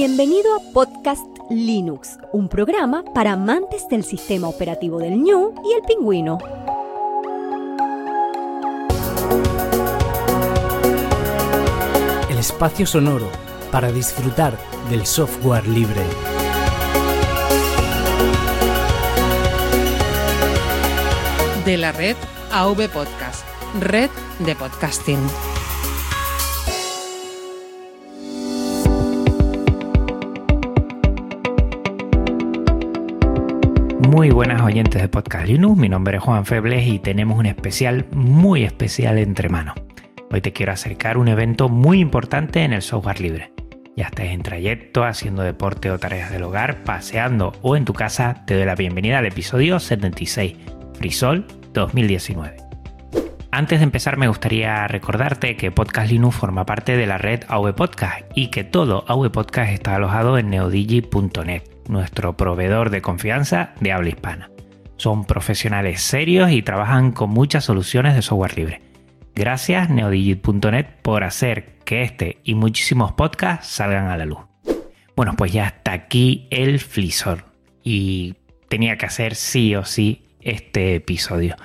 Bienvenido a Podcast Linux, un programa para amantes del sistema operativo del ñu y el pingüino. El espacio sonoro para disfrutar del software libre. De la red AV Podcast, red de podcasting. Muy buenas oyentes de Podcast Linux, mi nombre es Juan Febles y tenemos un especial muy especial entre manos. Hoy te quiero acercar un evento muy importante en el software libre. Ya estés en trayecto, haciendo deporte o tareas del hogar, paseando o en tu casa, te doy la bienvenida al episodio 76, Frisol 2019. Antes de empezar me gustaría recordarte que Podcast Linux forma parte de la red AV Podcast y que todo AV Podcast está alojado en neodigi.net nuestro proveedor de confianza de habla hispana. Son profesionales serios y trabajan con muchas soluciones de software libre. Gracias neodigit.net por hacer que este y muchísimos podcasts salgan a la luz. Bueno, pues ya está aquí el flisor y tenía que hacer sí o sí este episodio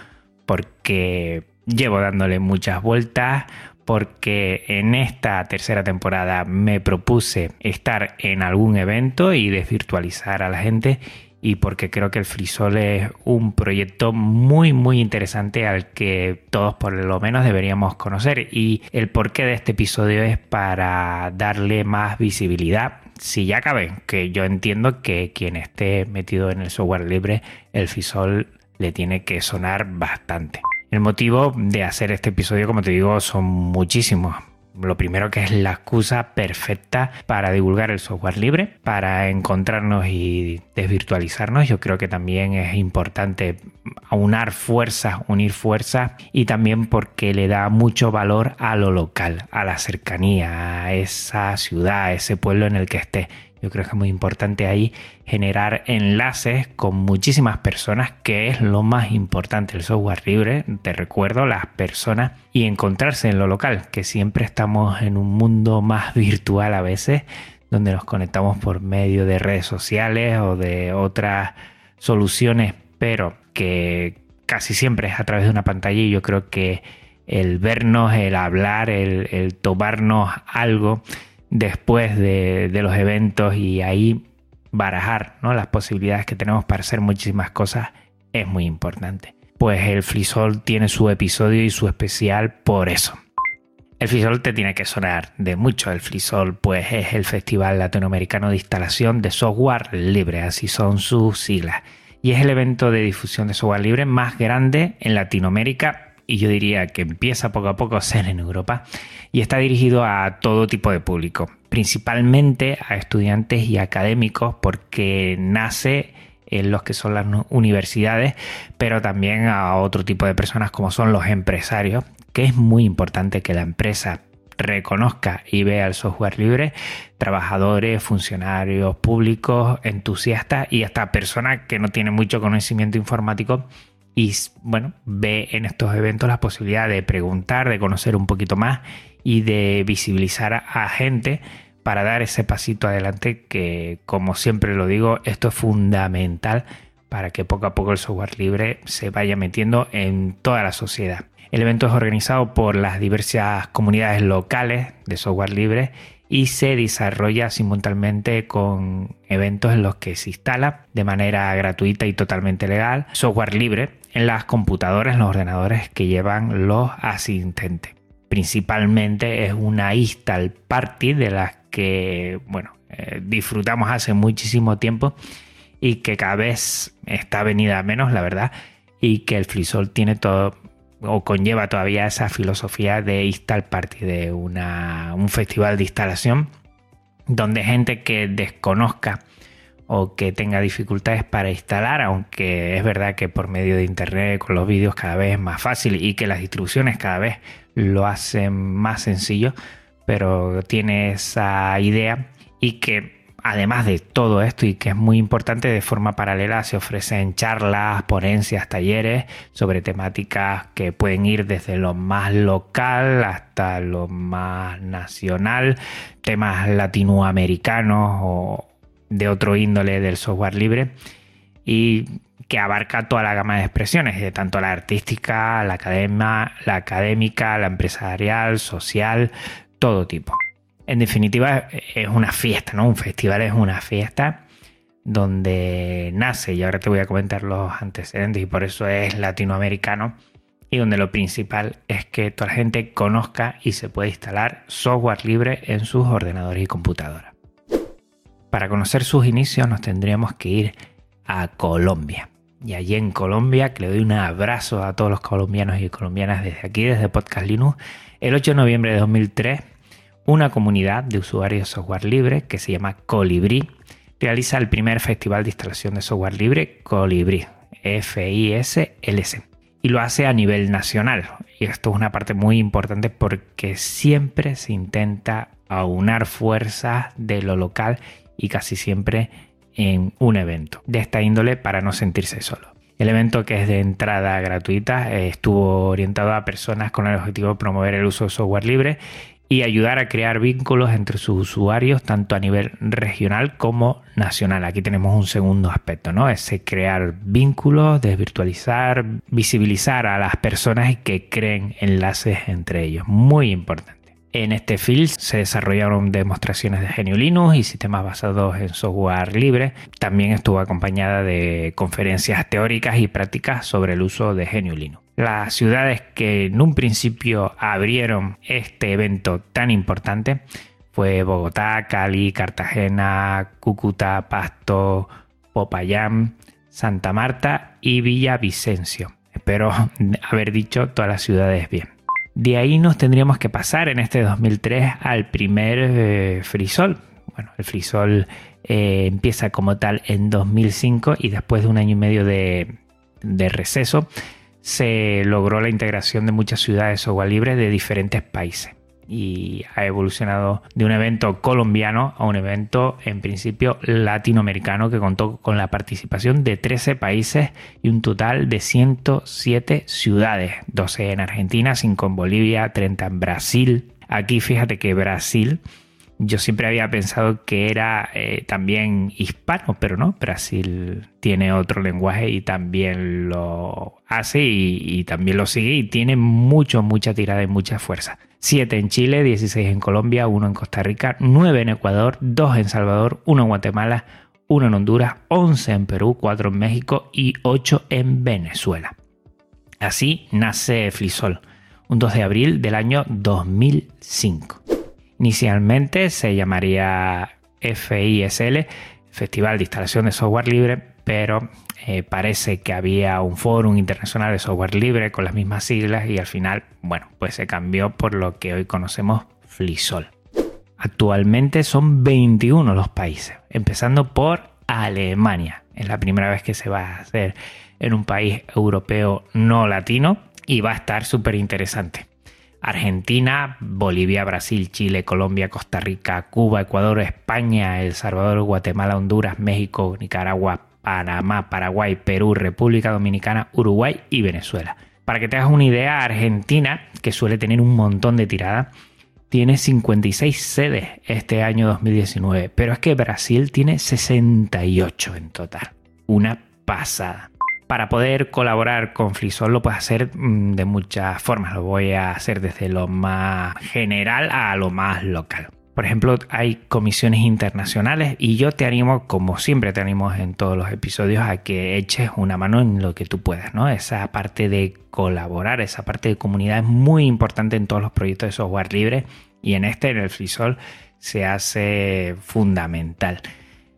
porque llevo dándole muchas vueltas, porque en esta tercera temporada me propuse estar en algún evento y desvirtualizar a la gente y porque creo que el Frisol es un proyecto muy muy interesante al que todos por lo menos deberíamos conocer y el porqué de este episodio es para darle más visibilidad si ya cabe que yo entiendo que quien esté metido en el software libre el Frisol le tiene que sonar bastante. El motivo de hacer este episodio, como te digo, son muchísimos. Lo primero que es la excusa perfecta para divulgar el software libre, para encontrarnos y desvirtualizarnos. Yo creo que también es importante aunar fuerzas, unir fuerzas y también porque le da mucho valor a lo local, a la cercanía, a esa ciudad, a ese pueblo en el que esté. Yo creo que es muy importante ahí generar enlaces con muchísimas personas, que es lo más importante el software libre. Te recuerdo, las personas y encontrarse en lo local, que siempre estamos en un mundo más virtual a veces, donde nos conectamos por medio de redes sociales o de otras soluciones, pero que casi siempre es a través de una pantalla y yo creo que el vernos, el hablar, el, el tomarnos algo, después de, los eventos y ahí barajar ¿no? las posibilidades que tenemos para hacer muchísimas cosas es muy importante. Pues el Frisol tiene su episodio y su especial por eso. El Frisol te tiene que sonar de mucho. El Frisol pues es el Festival Latinoamericano de Instalación de Software Libre, así son sus siglas. Y es el evento de difusión de software libre más grande en Latinoamérica y yo diría que empieza poco a poco a ser en Europa y está dirigido a todo tipo de público, principalmente a estudiantes y académicos porque nace en los que son las universidades, pero también a otro tipo de personas como son los empresarios, que es muy importante que la empresa reconozca y vea el software libre, trabajadores, funcionarios públicos, entusiastas y hasta personas que no tienen mucho conocimiento informático y bueno, ve en estos eventos la posibilidad de preguntar, de conocer un poquito más y de visibilizar a gente para dar ese pasito adelante que, como siempre lo digo, esto es fundamental para que poco a poco el software libre se vaya metiendo en toda la sociedad. El evento es organizado por las diversas comunidades locales de software libre y se desarrolla simultáneamente con eventos en los que se instala de manera gratuita y totalmente legal software libre en las computadoras, en los ordenadores que llevan los asistentes. Principalmente es una install party de las que, bueno, eh, disfrutamos hace muchísimo tiempo y que cada vez está venida menos, la verdad, y que el FreeSol tiene todo o conlleva todavía esa filosofía de install party, de una, un festival de instalación donde gente que desconozca o que tenga dificultades para instalar, aunque es verdad que por medio de internet con los vídeos cada vez es más fácil y que las distribuciones cada vez lo hacen más sencillo, pero tiene esa idea y que además de todo esto y que es muy importante, de forma paralela se ofrecen charlas, ponencias, talleres sobre temáticas que pueden ir desde lo más local hasta lo más nacional, temas latinoamericanos o de otro índole del software libre y que abarca toda la gama de expresiones, de tanto la artística, la, academia, la académica, la empresarial, social, todo tipo. En definitiva, es una fiesta, ¿no? Un festival es una fiesta donde nace, y ahora te voy a comentar los antecedentes, y por eso es latinoamericano, y donde lo principal es que toda la gente conozca y se puede instalar software libre en sus ordenadores y computadoras. Para conocer sus inicios nos tendríamos que ir a Colombia. Y allí en Colombia, que le doy un abrazo a todos los colombianos y colombianas desde aquí, desde Podcast Linux, el 8 de noviembre de 2003 una comunidad de usuarios de software libre que se llama Colibri realiza el primer festival de instalación de software libre Colibri, F-I-S-L-C. Y lo hace a nivel nacional. Y esto es una parte muy importante porque siempre se intenta aunar fuerzas de lo local y casi siempre en un evento de esta índole para no sentirse solo. El evento que es de entrada gratuita estuvo orientado a personas con el objetivo de promover el uso de software libre y ayudar a crear vínculos entre sus usuarios tanto a nivel regional como nacional. Aquí tenemos un segundo aspecto, ¿no? Ese crear vínculos, desvirtualizar, visibilizar a las personas que creen enlaces entre ellos. Muy importante. En este field se desarrollaron demostraciones de GNU Linux y sistemas basados en software libre. También estuvo acompañada de conferencias teóricas y prácticas sobre el uso de GNU Linux. Las ciudades que en un principio abrieron este evento tan importante fue Bogotá, Cali, Cartagena, Cúcuta, Pasto, Popayán, Santa Marta y Villavicencio. Espero haber dicho todas las ciudades bien. De ahí nos tendríamos que pasar en este 2003 al primer eh, frisol. Bueno, el frisol eh, empieza como tal en 2005 y después de un año y medio de, de receso se logró la integración de muchas ciudades software libre de diferentes países y ha evolucionado de un evento colombiano a un evento en principio latinoamericano que contó con la participación de 13 países y un total de 107 ciudades, 12 en Argentina, 5 en Bolivia, 30 en Brasil. Aquí fíjate que Brasil yo siempre había pensado que era eh, también hispano, pero no, Brasil tiene otro lenguaje y también lo hace y, también lo sigue y tiene mucho, mucha tirada y mucha fuerza. 7 en Chile, 16 en Colombia, 1 en Costa Rica, 9 en Ecuador, 2 en Salvador, 1 en Guatemala, 1 en Honduras, 11 en Perú, 4 en México y 8 en Venezuela. Así nace Flisol, un 2 de abril del año 2005. Inicialmente se llamaría FISL, Festival de Instalación de Software Libre, pero eh, parece que había un foro internacional de software libre con las mismas siglas y al final, bueno, pues se cambió por lo que hoy conocemos FLISOL. Actualmente son 21 los países, empezando por Alemania. Es la primera vez que se va a hacer en un país europeo no latino y va a estar súper interesante. Argentina, Bolivia, Brasil, Chile, Colombia, Costa Rica, Cuba, Ecuador, España, El Salvador, Guatemala, Honduras, México, Nicaragua, Panamá, Paraguay, Perú, República Dominicana, Uruguay y Venezuela. Para que te hagas una idea, Argentina, que suele tener un montón de tiradas, tiene 56 sedes este año 2019, pero es que Brasil tiene 68 en total. Una pasada. Para poder colaborar con Flisol lo puedes hacer mm, de muchas formas. Lo voy a hacer desde lo más general a lo más local. Por ejemplo, hay comisiones internacionales y yo te animo, como siempre te animo en todos los episodios, a que eches una mano en lo que tú puedas, ¿no? Esa parte de colaborar, esa parte de comunidad es muy importante en todos los proyectos de software libre y en este, en el FreeSol, se hace fundamental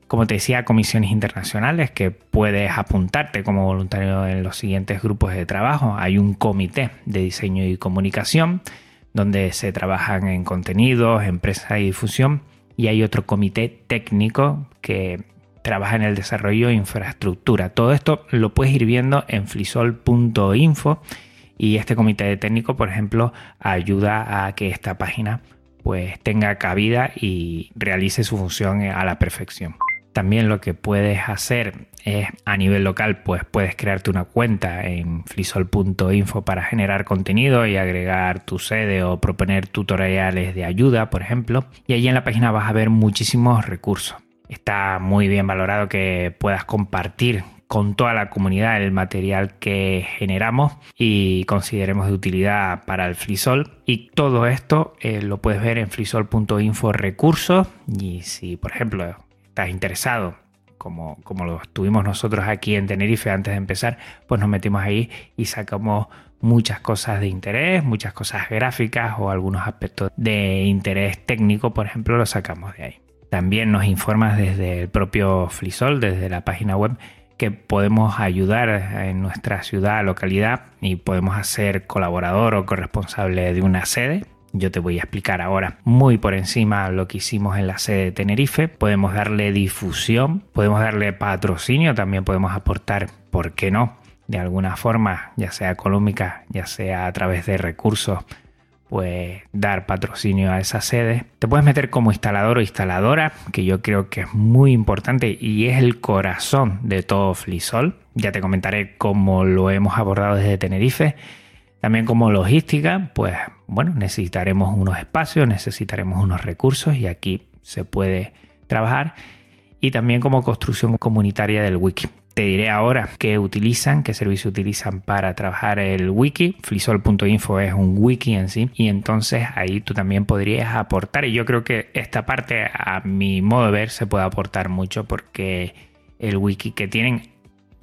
como te decía, comisiones internacionales que puedes apuntarte como voluntario en los siguientes grupos de trabajo. Hay un comité de diseño y comunicación donde se trabajan en contenidos, empresa y difusión. Y hay otro comité técnico que trabaja en el desarrollo de infraestructura. Todo esto lo puedes ir viendo en flisol.info y este comité técnico, por ejemplo, ayuda a que esta página pues tenga cabida y realice su función a la perfección. También lo que puedes hacer es a nivel local, pues puedes crearte una cuenta en flisol.info para generar contenido y agregar tu sede o proponer tutoriales de ayuda, por ejemplo. Y allí en la página vas a ver muchísimos recursos. Está muy bien valorado que puedas compartir con toda la comunidad el material que generamos y consideremos de utilidad para el Flisol. Y todo esto eh, lo puedes ver en flisol.info recursos. Y si, por ejemplo, estás interesado, como, como lo tuvimos nosotros aquí en Tenerife antes de empezar, pues nos metimos ahí y sacamos muchas cosas de interés, muchas cosas gráficas o algunos aspectos de interés técnico, por ejemplo, lo sacamos de ahí. También nos informas desde el propio Flisol, desde la página web, que podemos ayudar en nuestra ciudad, localidad y podemos ser colaborador o corresponsable de una sede. Yo te voy a explicar ahora muy por encima lo que hicimos en la sede de Tenerife. Podemos darle difusión, podemos darle patrocinio, también podemos aportar, ¿por qué no? De alguna forma, ya sea económica, ya sea a través de recursos pues dar patrocinio a esa sede. Te puedes meter como instalador o instaladora, que yo creo que es muy importante y es el corazón de todo Flisol. Ya te comentaré cómo lo hemos abordado desde Tenerife. También como logística, pues bueno, necesitaremos unos espacios, necesitaremos unos recursos y aquí se puede trabajar. Y también como construcción comunitaria del wiki. Te diré ahora qué utilizan, qué servicio utilizan para trabajar el wiki. Flisol.info es un wiki en sí y entonces ahí tú también podrías aportar y yo creo que esta parte a mi modo de ver se puede aportar mucho porque el wiki que tienen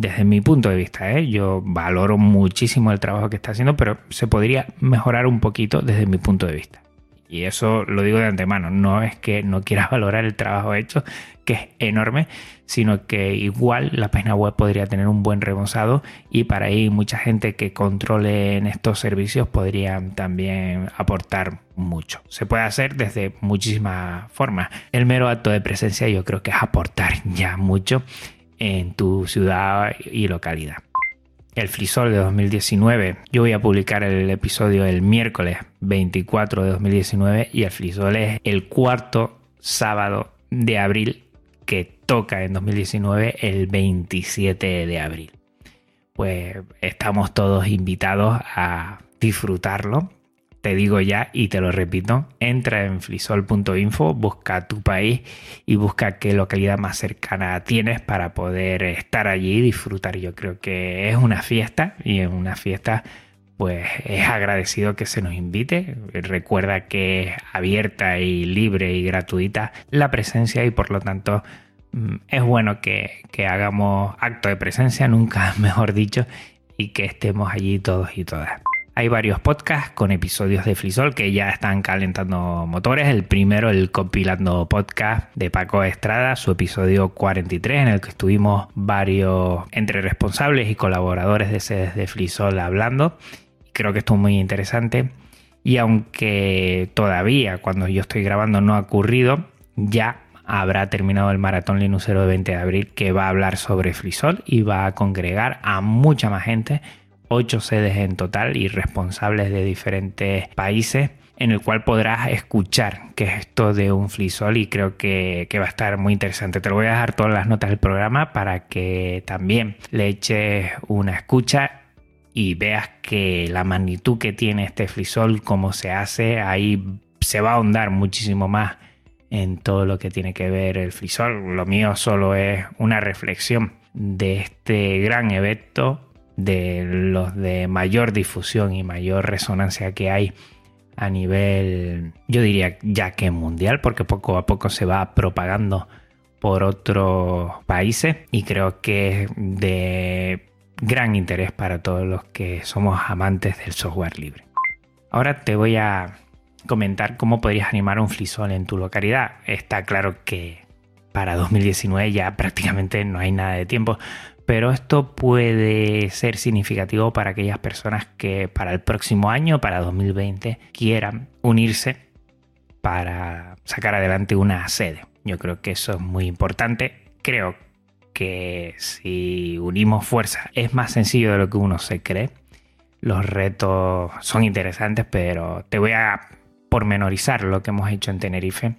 desde mi punto de vista, ¿eh? yo valoro muchísimo el trabajo que está haciendo, pero se podría mejorar un poquito desde mi punto de vista. Y eso lo digo de antemano, no es que no quieras valorar el trabajo hecho, que es enorme, sino que igual la página web podría tener un buen rebozado y para ahí mucha gente que controle en estos servicios podrían también aportar mucho. Se puede hacer desde muchísimas formas. El mero acto de presencia yo creo que es aportar ya mucho en tu ciudad y localidad el Frisol de 2019. Yo voy a publicar el episodio el miércoles 24 de 2019 y el Frisol es el cuarto sábado de abril que toca en 2019 el 27 de abril. Pues estamos todos invitados a disfrutarlo te digo ya y te lo repito, entra en flisol.info, busca tu país y busca qué localidad más cercana tienes para poder estar allí y disfrutar. Yo creo que es una fiesta y en una fiesta pues es agradecido que se nos invite. Recuerda que es abierta y libre y gratuita la presencia y por lo tanto mm, es bueno que, que hagamos acto de presencia, nunca mejor dicho, y que estemos allí todos y todas. Hay varios podcasts con episodios de Flisol que ya están calentando motores. El primero, el compilando podcast de Paco Estrada, su episodio 43, en el que estuvimos varios entre responsables y colaboradores de sedes de Flisol hablando. Creo que estuvo muy interesante. Y aunque todavía cuando yo estoy grabando no ha ocurrido, ya habrá terminado el maratón Linuxero de 20 de abril que va a hablar sobre Flisol y va a congregar a mucha más gente ocho sedes en total y responsables de diferentes países en el cual podrás escuchar qué es esto de un flisol y creo que, va a estar muy interesante. Te lo voy a dejar todas las notas del programa para que también le eches una escucha y veas que la magnitud que tiene este flisol, cómo se hace, ahí se va a ahondar muchísimo más en todo lo que tiene que ver el flisol. Lo mío solo es una reflexión de este gran evento de los de mayor difusión y mayor resonancia que hay a nivel, yo diría ya que mundial, porque poco a poco se va propagando por otros países y creo que es de gran interés para todos los que somos amantes del software libre. Ahora te voy a comentar cómo podrías animar un flisol en tu localidad. Está claro que para 2019 ya prácticamente no hay nada de tiempo, pero esto puede ser significativo para aquellas personas que para el próximo año, para 2020, quieran unirse para sacar adelante una sede. Yo creo que eso es muy importante. Creo que si unimos fuerzas es más sencillo de lo que uno se cree. Los retos son interesantes, pero te voy a pormenorizar lo que hemos hecho en Tenerife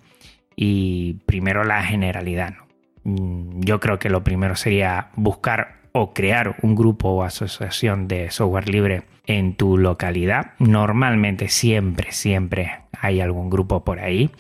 y primero la generalidad. Mm, yo creo que lo primero sería buscar o crear un grupo o asociación de software libre en tu localidad. Normalmente siempre, siempre hay algún grupo por ahí.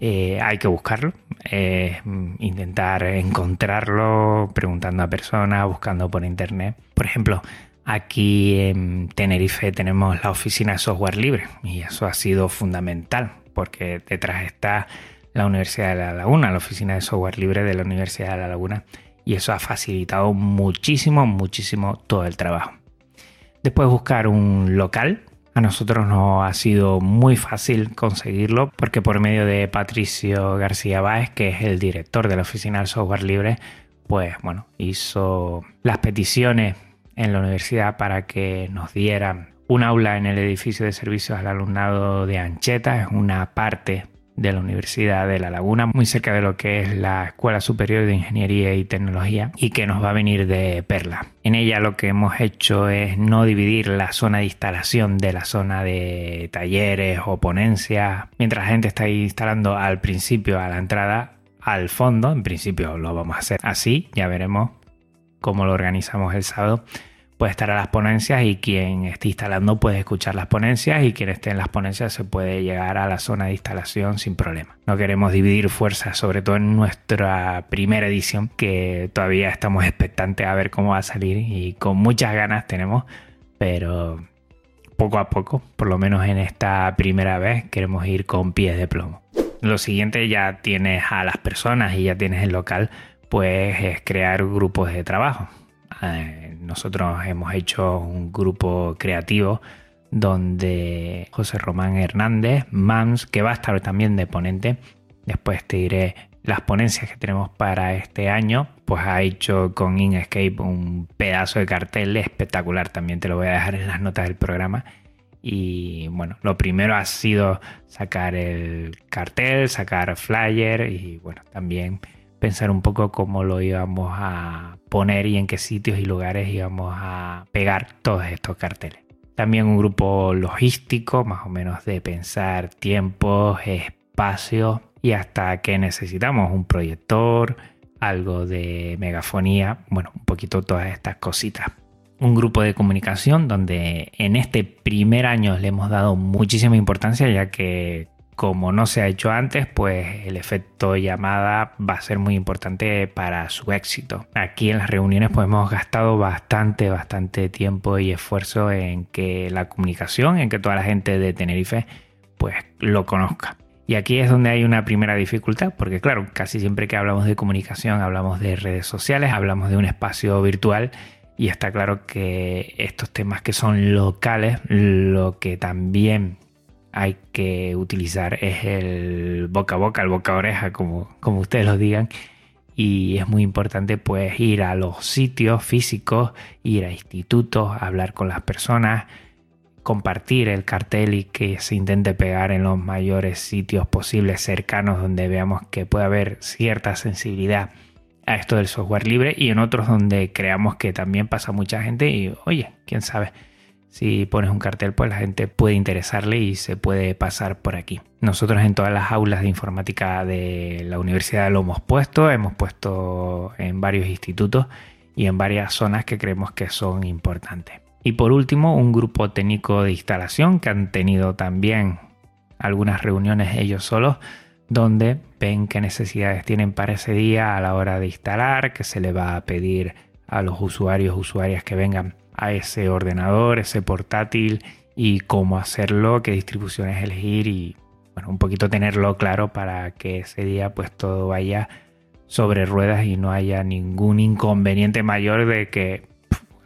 Eh, hay que buscarlo, eh, intentar encontrarlo preguntando a personas, buscando por internet. Por ejemplo, aquí en Tenerife tenemos la oficina de software libre y eso ha sido fundamental porque detrás está la Universidad de La Laguna, la oficina de software libre de la Universidad de La Laguna y eso ha facilitado muchísimo, muchísimo todo el trabajo. Después buscar un local a nosotros nos ha sido muy fácil conseguirlo porque por medio de Patricio García Báez, que es el director de la Oficina del Software Libre, pues bueno, hizo las peticiones en la universidad para que nos dieran un aula en el edificio de servicios al alumnado de Ancheta, es una parte de la Universidad de La Laguna, muy cerca de lo que es la Escuela Superior de Ingeniería y Tecnología y que nos va a venir de Perla. En ella lo que hemos hecho es no dividir la zona de instalación de la zona de talleres o ponencias. Mientras la gente está instalando al principio, a la entrada, al fondo, en principio lo vamos a hacer así, ya veremos cómo lo organizamos el sábado puede estar a las ponencias y quien esté instalando puede escuchar las ponencias y quien esté en las ponencias se puede llegar a la zona de instalación sin problema. No queremos dividir fuerzas, sobre todo en nuestra primera edición, que todavía estamos expectantes a ver cómo va a salir y con muchas ganas tenemos, pero poco a poco, por lo menos en esta primera vez, queremos ir con pies de plomo. Lo siguiente ya tienes a las personas y ya tienes el local, pues es crear grupos de trabajo. Eh, nosotros hemos hecho un grupo creativo donde José Román Hernández, MAMS, que va a estar también de ponente, después te diré las ponencias que tenemos para este año, pues ha hecho con Inkscape un pedazo de cartel espectacular, también te lo voy a dejar en las notas del programa. Y bueno, lo primero ha sido sacar el cartel, sacar flyer y bueno, también pensar un poco cómo lo íbamos a poner y en qué sitios y lugares íbamos a pegar todos estos carteles. También un grupo logístico, más o menos de pensar tiempos, espacios y hasta qué necesitamos, un proyector, algo de megafonía, bueno, un poquito todas estas cositas. Un grupo de comunicación donde en este primer año le hemos dado muchísima importancia ya que como no se ha hecho antes, pues el efecto llamada va a ser muy importante para su éxito. Aquí en las reuniones pues hemos gastado bastante, bastante tiempo y esfuerzo en que la comunicación, en que toda la gente de Tenerife pues lo conozca. Y aquí es donde hay una primera dificultad, porque claro, casi siempre que hablamos de comunicación hablamos de redes sociales, hablamos de un espacio virtual y está claro que estos temas que son locales, lo que también hay que utilizar es el boca a boca, el boca a oreja, como, como ustedes lo digan. Y es muy importante pues ir a los sitios físicos, ir a institutos, hablar con las personas, compartir el cartel y que se intente pegar en los mayores sitios posibles cercanos donde veamos que puede haber cierta sensibilidad a esto del software libre y en otros donde creamos que también pasa mucha gente y oye, quién sabe si pones un cartel, pues la gente puede interesarle y se puede pasar por aquí. Nosotros en todas las aulas de informática de la universidad lo hemos puesto, hemos puesto en varios institutos y en varias zonas que creemos que son importantes. Y por último, un grupo técnico de instalación que han tenido también algunas reuniones ellos solos donde ven qué necesidades tienen para ese día a la hora de instalar, que se le va a pedir a los usuarios, usuarias que vengan a ese ordenador, ese portátil y cómo hacerlo, qué distribuciones elegir y bueno, un poquito tenerlo claro para que ese día pues todo vaya sobre ruedas y no haya ningún inconveniente mayor de que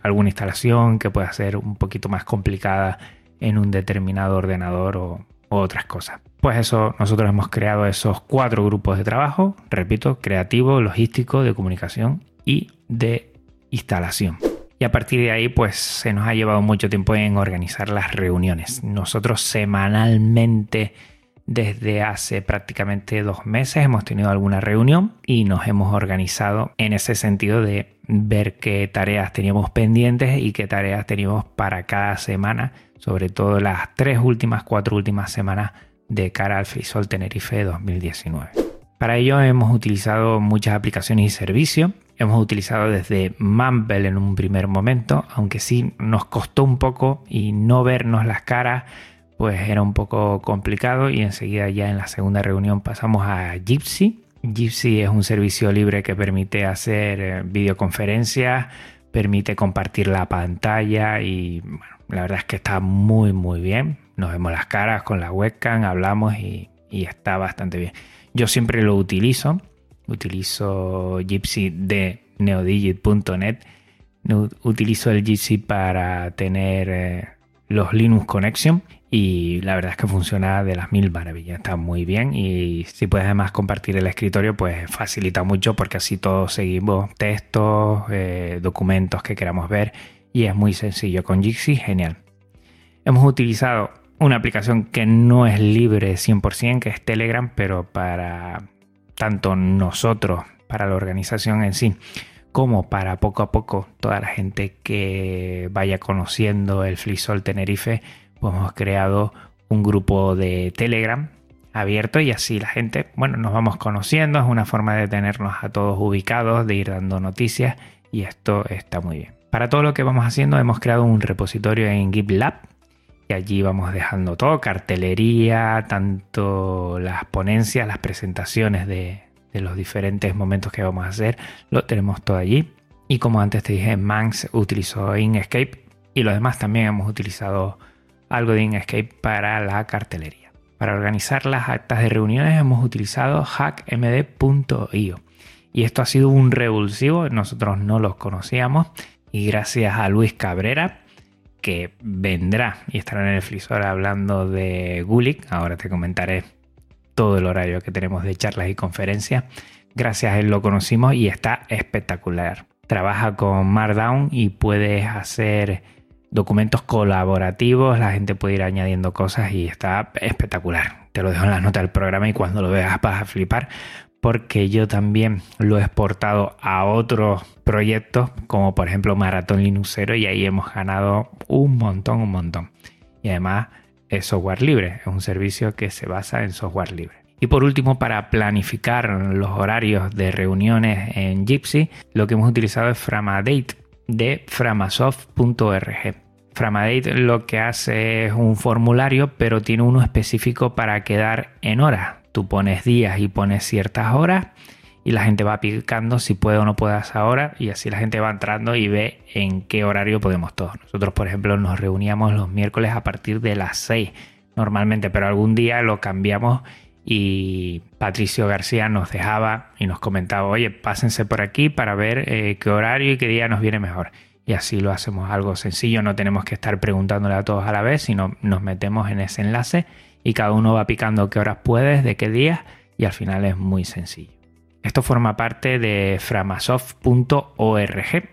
alguna instalación que pueda ser un poquito más complicada en un determinado ordenador o, o otras cosas. Pues eso, nosotros hemos creado esos cuatro grupos de trabajo, repito, creativo, logístico, de comunicación y de instalación. Y a partir de ahí, pues se nos ha llevado mucho tiempo en organizar las reuniones. Nosotros semanalmente, desde hace prácticamente dos meses, hemos tenido alguna reunión y nos hemos organizado en ese sentido de ver qué tareas teníamos pendientes y qué tareas teníamos para cada semana, sobre todo las tres últimas, cuatro últimas semanas de cara al Frisol Tenerife 2019. Para ello hemos utilizado muchas aplicaciones y servicios. Hemos utilizado desde Mumble en un primer momento, aunque sí nos costó un poco y no vernos las caras, pues era un poco complicado y enseguida ya en la segunda reunión pasamos a Gypsy. Gypsy es un servicio libre que permite hacer eh, videoconferencias, permite compartir la pantalla y bueno, la verdad es que está muy muy bien. Nos vemos las caras con la webcam, hablamos y, está bastante bien. Yo siempre lo utilizo. Utilizo Gypsy de neodigit.net. Utilizo el Gypsy para tener eh, los Linux Connection y la verdad es que funciona de las mil maravillas, está muy bien y si puedes además compartir el escritorio pues facilita mucho porque así todos seguimos textos, eh, documentos que queramos ver y es muy sencillo con Jixi, genial. Hemos utilizado una aplicación que no es libre 100%, que es Telegram, pero para tanto nosotros, para la organización en sí, como para poco a poco toda la gente que vaya conociendo el Flisol Tenerife, pues hemos creado un grupo de Telegram abierto y así la gente, bueno, nos vamos conociendo, es una forma de tenernos a todos ubicados, de ir dando noticias y esto está muy bien. Para todo lo que vamos haciendo hemos creado un repositorio en GitLab y allí vamos dejando todo, cartelería, tanto las ponencias, las presentaciones de, los diferentes momentos que vamos a hacer, lo tenemos todo allí. Y como antes te dije, Manx utilizó Inkscape y lo demás también hemos utilizado algo de Inkscape para la cartelería. Para organizar las actas de reuniones hemos utilizado hackmd.io. Y esto ha sido un revulsivo, nosotros no los conocíamos. Y gracias a Luis Cabrera, que vendrá y estará en el Flisor hablando de Gulik, ahora te comentaré todo el horario que tenemos de charlas y conferencias. Gracias a él lo conocimos y está espectacular. Trabaja con Markdown y puedes hacer documentos colaborativos, la gente puede ir añadiendo cosas y está espectacular. Te lo dejo en las notas del programa y cuando lo veas vas a flipar porque yo también lo he exportado a otros proyectos como por ejemplo Maratón Linuxero y ahí hemos ganado un montón, un montón. Y además es software libre, es un servicio que se basa en software libre. Y por último, para planificar los horarios de reuniones en Gypsy, lo que hemos utilizado es Framadate de framasoft.org. Framadate lo que hace es un formulario, pero tiene uno específico para quedar en horas. Tú pones días y pones ciertas horas y la gente va picando si puede o no puede a esa hora y así la gente va entrando y ve en qué horario podemos todos. Nosotros, por ejemplo, nos reuníamos los miércoles a partir de las 6 normalmente, pero algún día lo cambiamos y Patricio García nos dejaba y nos comentaba, oye, pásense por aquí para ver eh, qué horario y qué día nos viene mejor. Y así lo hacemos algo sencillo, no tenemos que estar preguntándole a todos a la vez, sino nos metemos en ese enlace y cada uno va picando qué horas puedes, de qué días y al final es muy sencillo. Esto forma parte de framasoft.org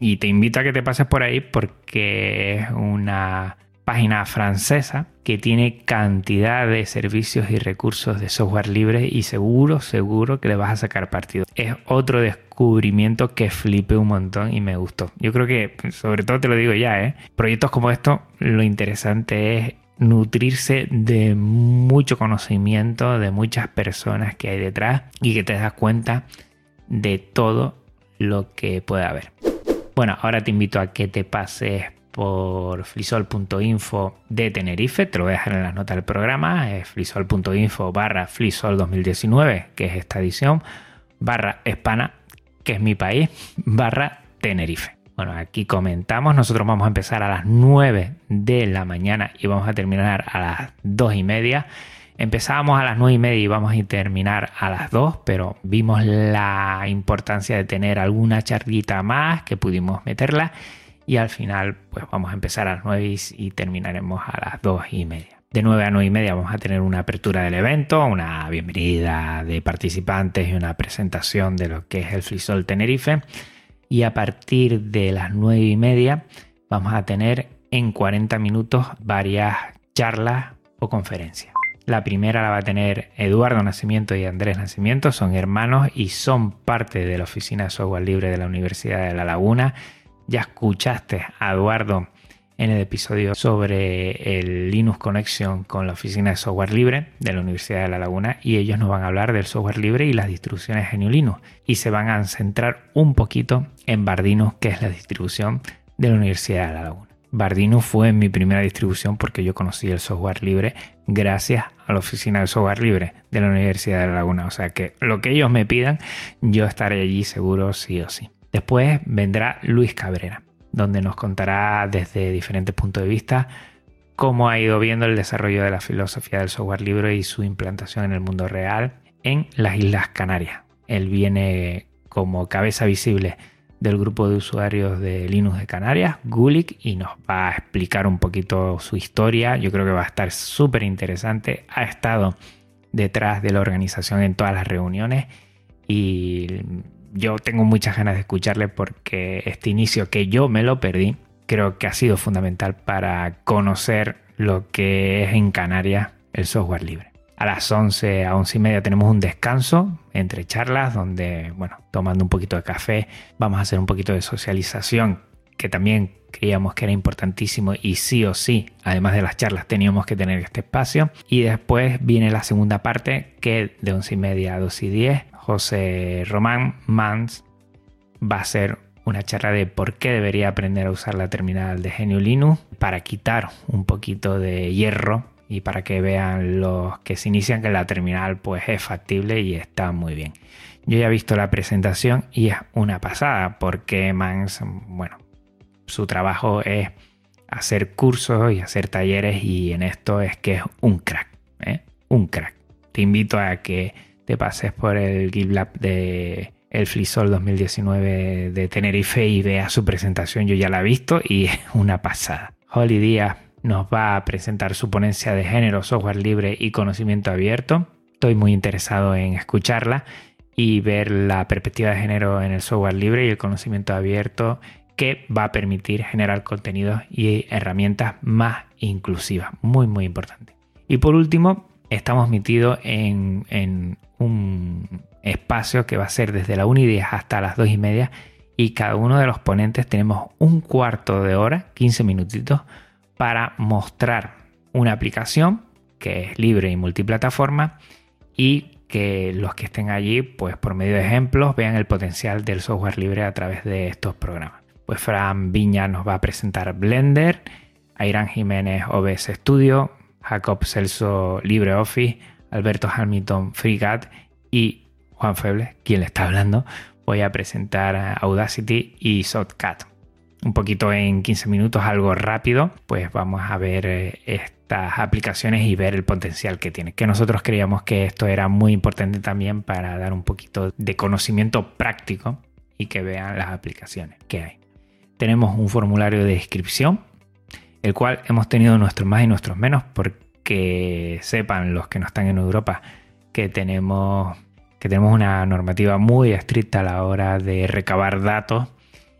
y te invito a que te pases por ahí porque es una página francesa que tiene cantidad de servicios y recursos de software libre y seguro, seguro que le vas a sacar partido. Es otro descubrimiento que flipé un montón y me gustó. Yo creo que, sobre todo te lo digo ya, ¿eh? proyectos como estos, lo interesante es nutrirse de mucho conocimiento de muchas personas que hay detrás y que te das cuenta de todo lo que puede haber. Bueno, ahora te invito a que te pases por flisol.info de Tenerife, te lo voy a dejar en las notas del programa, es flisol.info barra flisol 2019, que es esta edición, barra España, que es mi país, barra Tenerife. Bueno, aquí comentamos, nosotros vamos a empezar a las 9 de la mañana y vamos a terminar a las 2 y media. Empezábamos a las 9 y media y vamos a terminar a las 2, pero vimos la importancia de tener alguna charlita más que pudimos meterla y al final pues vamos a empezar a las 9 y terminaremos a las 2 y media. De 9 a 9 y media vamos a tener una apertura del evento, una bienvenida de participantes y una presentación de lo que es el Frisol Tenerife y a partir de las 9 y media vamos a tener en 40 minutos varias charlas o conferencias. La primera la va a tener Eduardo Nacimiento y Andrés Nacimiento, son hermanos y son parte de la Oficina de Software Libre de la Universidad de La Laguna. Ya escuchaste a Eduardo en el episodio sobre el Linux Connection con la oficina de software libre de la Universidad de La Laguna y ellos nos van a hablar del software libre y las distribuciones GNU Linux y se van a centrar un poquito en Bardinus, que es la distribución de la Universidad de La Laguna. Bardinus fue mi primera distribución porque yo conocí el software libre gracias a la oficina de software libre de la Universidad de La Laguna. O sea que lo que ellos me pidan, yo estaré allí seguro sí o sí. Después vendrá Luis Cabrera, donde nos contará desde diferentes puntos de vista cómo ha ido viendo el desarrollo de la filosofía del software libre y su implantación en el mundo real en las Islas Canarias. Él viene como cabeza visible del grupo de usuarios de Linux de Canarias, Gulik, y nos va a explicar un poquito su historia. Yo creo que va a estar súper interesante. Ha estado detrás de la organización en todas las reuniones y yo tengo muchas ganas de escucharle porque este inicio que yo me lo perdí, creo que ha sido fundamental para conocer lo que es en Canarias el software libre. A las 11 a 11 y media tenemos un descanso entre charlas donde, bueno, tomando un poquito de café, vamos a hacer un poquito de socialización que también creíamos que era importantísimo y sí o sí, además de las charlas, teníamos que tener este espacio. Y después viene la segunda parte que de 11 y media a 2 y 10, José Román Mans va a hacer una charla de por qué debería aprender a usar la terminal de GNU Linux para quitar un poquito de hierro y para que vean los que se inician que la terminal pues es factible y está muy bien. Yo ya he visto la presentación y es una pasada porque Mans, bueno, su trabajo es hacer cursos y hacer talleres y en esto es que es un crack, ¿eh? un crack. Te invito a que te pases por el GitLab de el Flisol 2019 de Tenerife y veas su presentación. Yo ya la he visto y es una pasada. Holly Díaz nos va a presentar su ponencia de género, software libre y conocimiento abierto. Estoy muy interesado en escucharla y ver la perspectiva de género en el software libre y el conocimiento abierto que va a permitir generar contenidos y herramientas más inclusivas. Muy, muy importante. Y por último, estamos metidos en, un espacio que va a ser desde la 1 y 10 hasta las 2 y media y cada uno de los ponentes tenemos un cuarto de hora, 15 minutitos para mostrar una aplicación que es libre y multiplataforma y que los que estén allí, pues por medio de ejemplos, vean el potencial del software libre a través de estos programas. Pues Fran Viña nos va a presentar Blender, Airan Jiménez OBS Studio, Jacob Celso LibreOffice, Alberto Hamilton FreeCAD y Juan Feble, quien le está hablando, voy a presentar Audacity y Shotcut un poquito en 15 minutos, algo rápido, pues vamos a ver eh, estas aplicaciones y ver el potencial que tiene. Que nosotros creíamos que esto era muy importante también para dar un poquito de conocimiento práctico y que vean las aplicaciones que hay. Tenemos un formulario de inscripción, el cual hemos tenido nuestros más y nuestros menos, porque sepan los que no están en Europa que tenemos, que tenemos una normativa muy estricta a la hora de recabar datos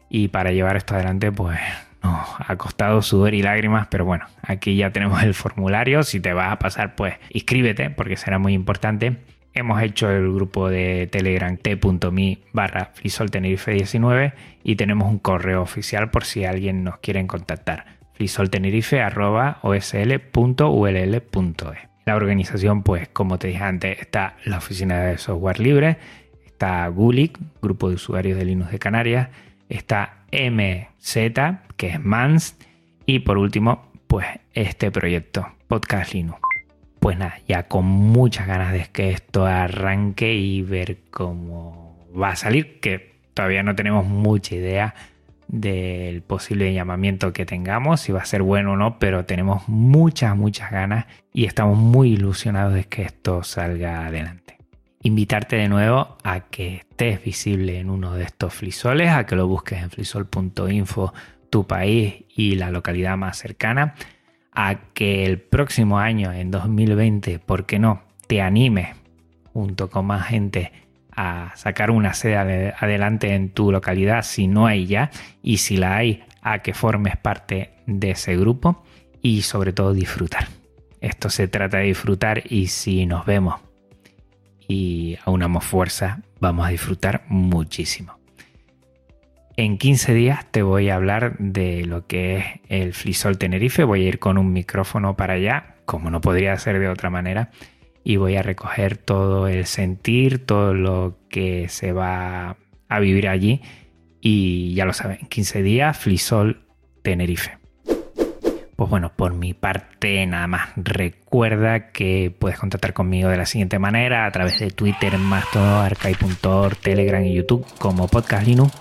y para llevar esto adelante, pues nos ha costado sudor y lágrimas, pero bueno, aquí ya tenemos el formulario. Si te vas a pasar, pues inscríbete, porque será muy importante. Hemos hecho el grupo de Telegram t.me barra frisoltenerife19 y tenemos un correo oficial por si alguien nos quiere contactar. frisoltenerife.osl.ull.es La organización, pues como te dije antes, está la oficina de software libre, está Gulik, grupo de usuarios de Linux de Canarias, está MZ, que es Mans, y por último, pues este proyecto, Podcast Linux. Pues nada, ya con muchas ganas de que esto arranque y ver cómo va a salir, que todavía no tenemos mucha idea del posible llamamiento que tengamos, si va a ser bueno o no, pero tenemos muchas, muchas ganas y estamos muy ilusionados de que esto salga adelante invitarte de nuevo a que estés visible en uno de estos flisoles, a que lo busques en flisol.info, tu país y la localidad más cercana, a que el próximo año, en 2020, ¿por qué no?, te animes junto con más gente a sacar una sede adelante en tu localidad si no hay ya y si la hay a que formes parte de ese grupo y sobre todo disfrutar. Esto se trata de disfrutar y si nos vemos y aunamos fuerza, vamos a disfrutar muchísimo. En 15 días te voy a hablar de lo que es el Flisol Tenerife. Voy a ir con un micrófono para allá, como no podría ser de otra manera, y voy a recoger todo el sentir, todo lo que se va a vivir allí. Y ya lo saben, 15 días, Flisol Tenerife. Pues bueno, por mi parte nada más. Recuerda que puedes contactar conmigo de la siguiente manera a través de Twitter, Mastodon, Arcai.org, Telegram y YouTube como Podcast Linux,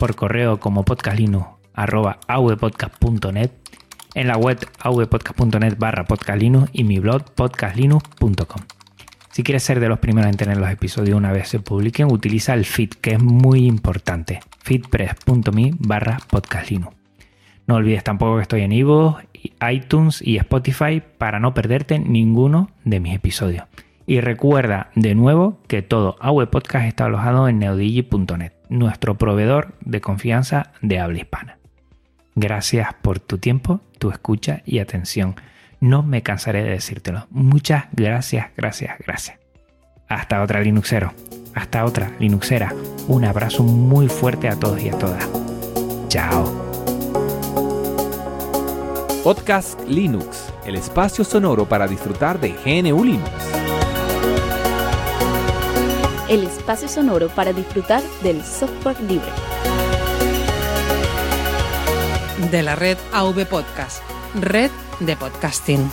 por correo como podcastlinux@avpodcast.net, en la web avpodcast.net barra podcastlinux y mi blog podcastlinux.com. Si quieres ser de los primeros en tener los episodios una vez se publiquen, utiliza el feed que es muy importante, feedpress.me barra podcastlinux. No olvides tampoco que estoy en Ivo, iTunes y Spotify para no perderte ninguno de mis episodios. Y recuerda de nuevo que todo AWE Podcast está alojado en neodigi.net, nuestro proveedor de confianza de habla hispana. Gracias por tu tiempo, tu escucha y atención. No me cansaré de decírtelo. Muchas gracias, gracias, gracias. Hasta otra Linuxero. Hasta otra Linuxera. Un abrazo muy fuerte a todos y a todas. Chao. Podcast Linux, el espacio sonoro para disfrutar de GNU Linux. El espacio sonoro para disfrutar del software libre. De la red AV Podcast, red de podcasting.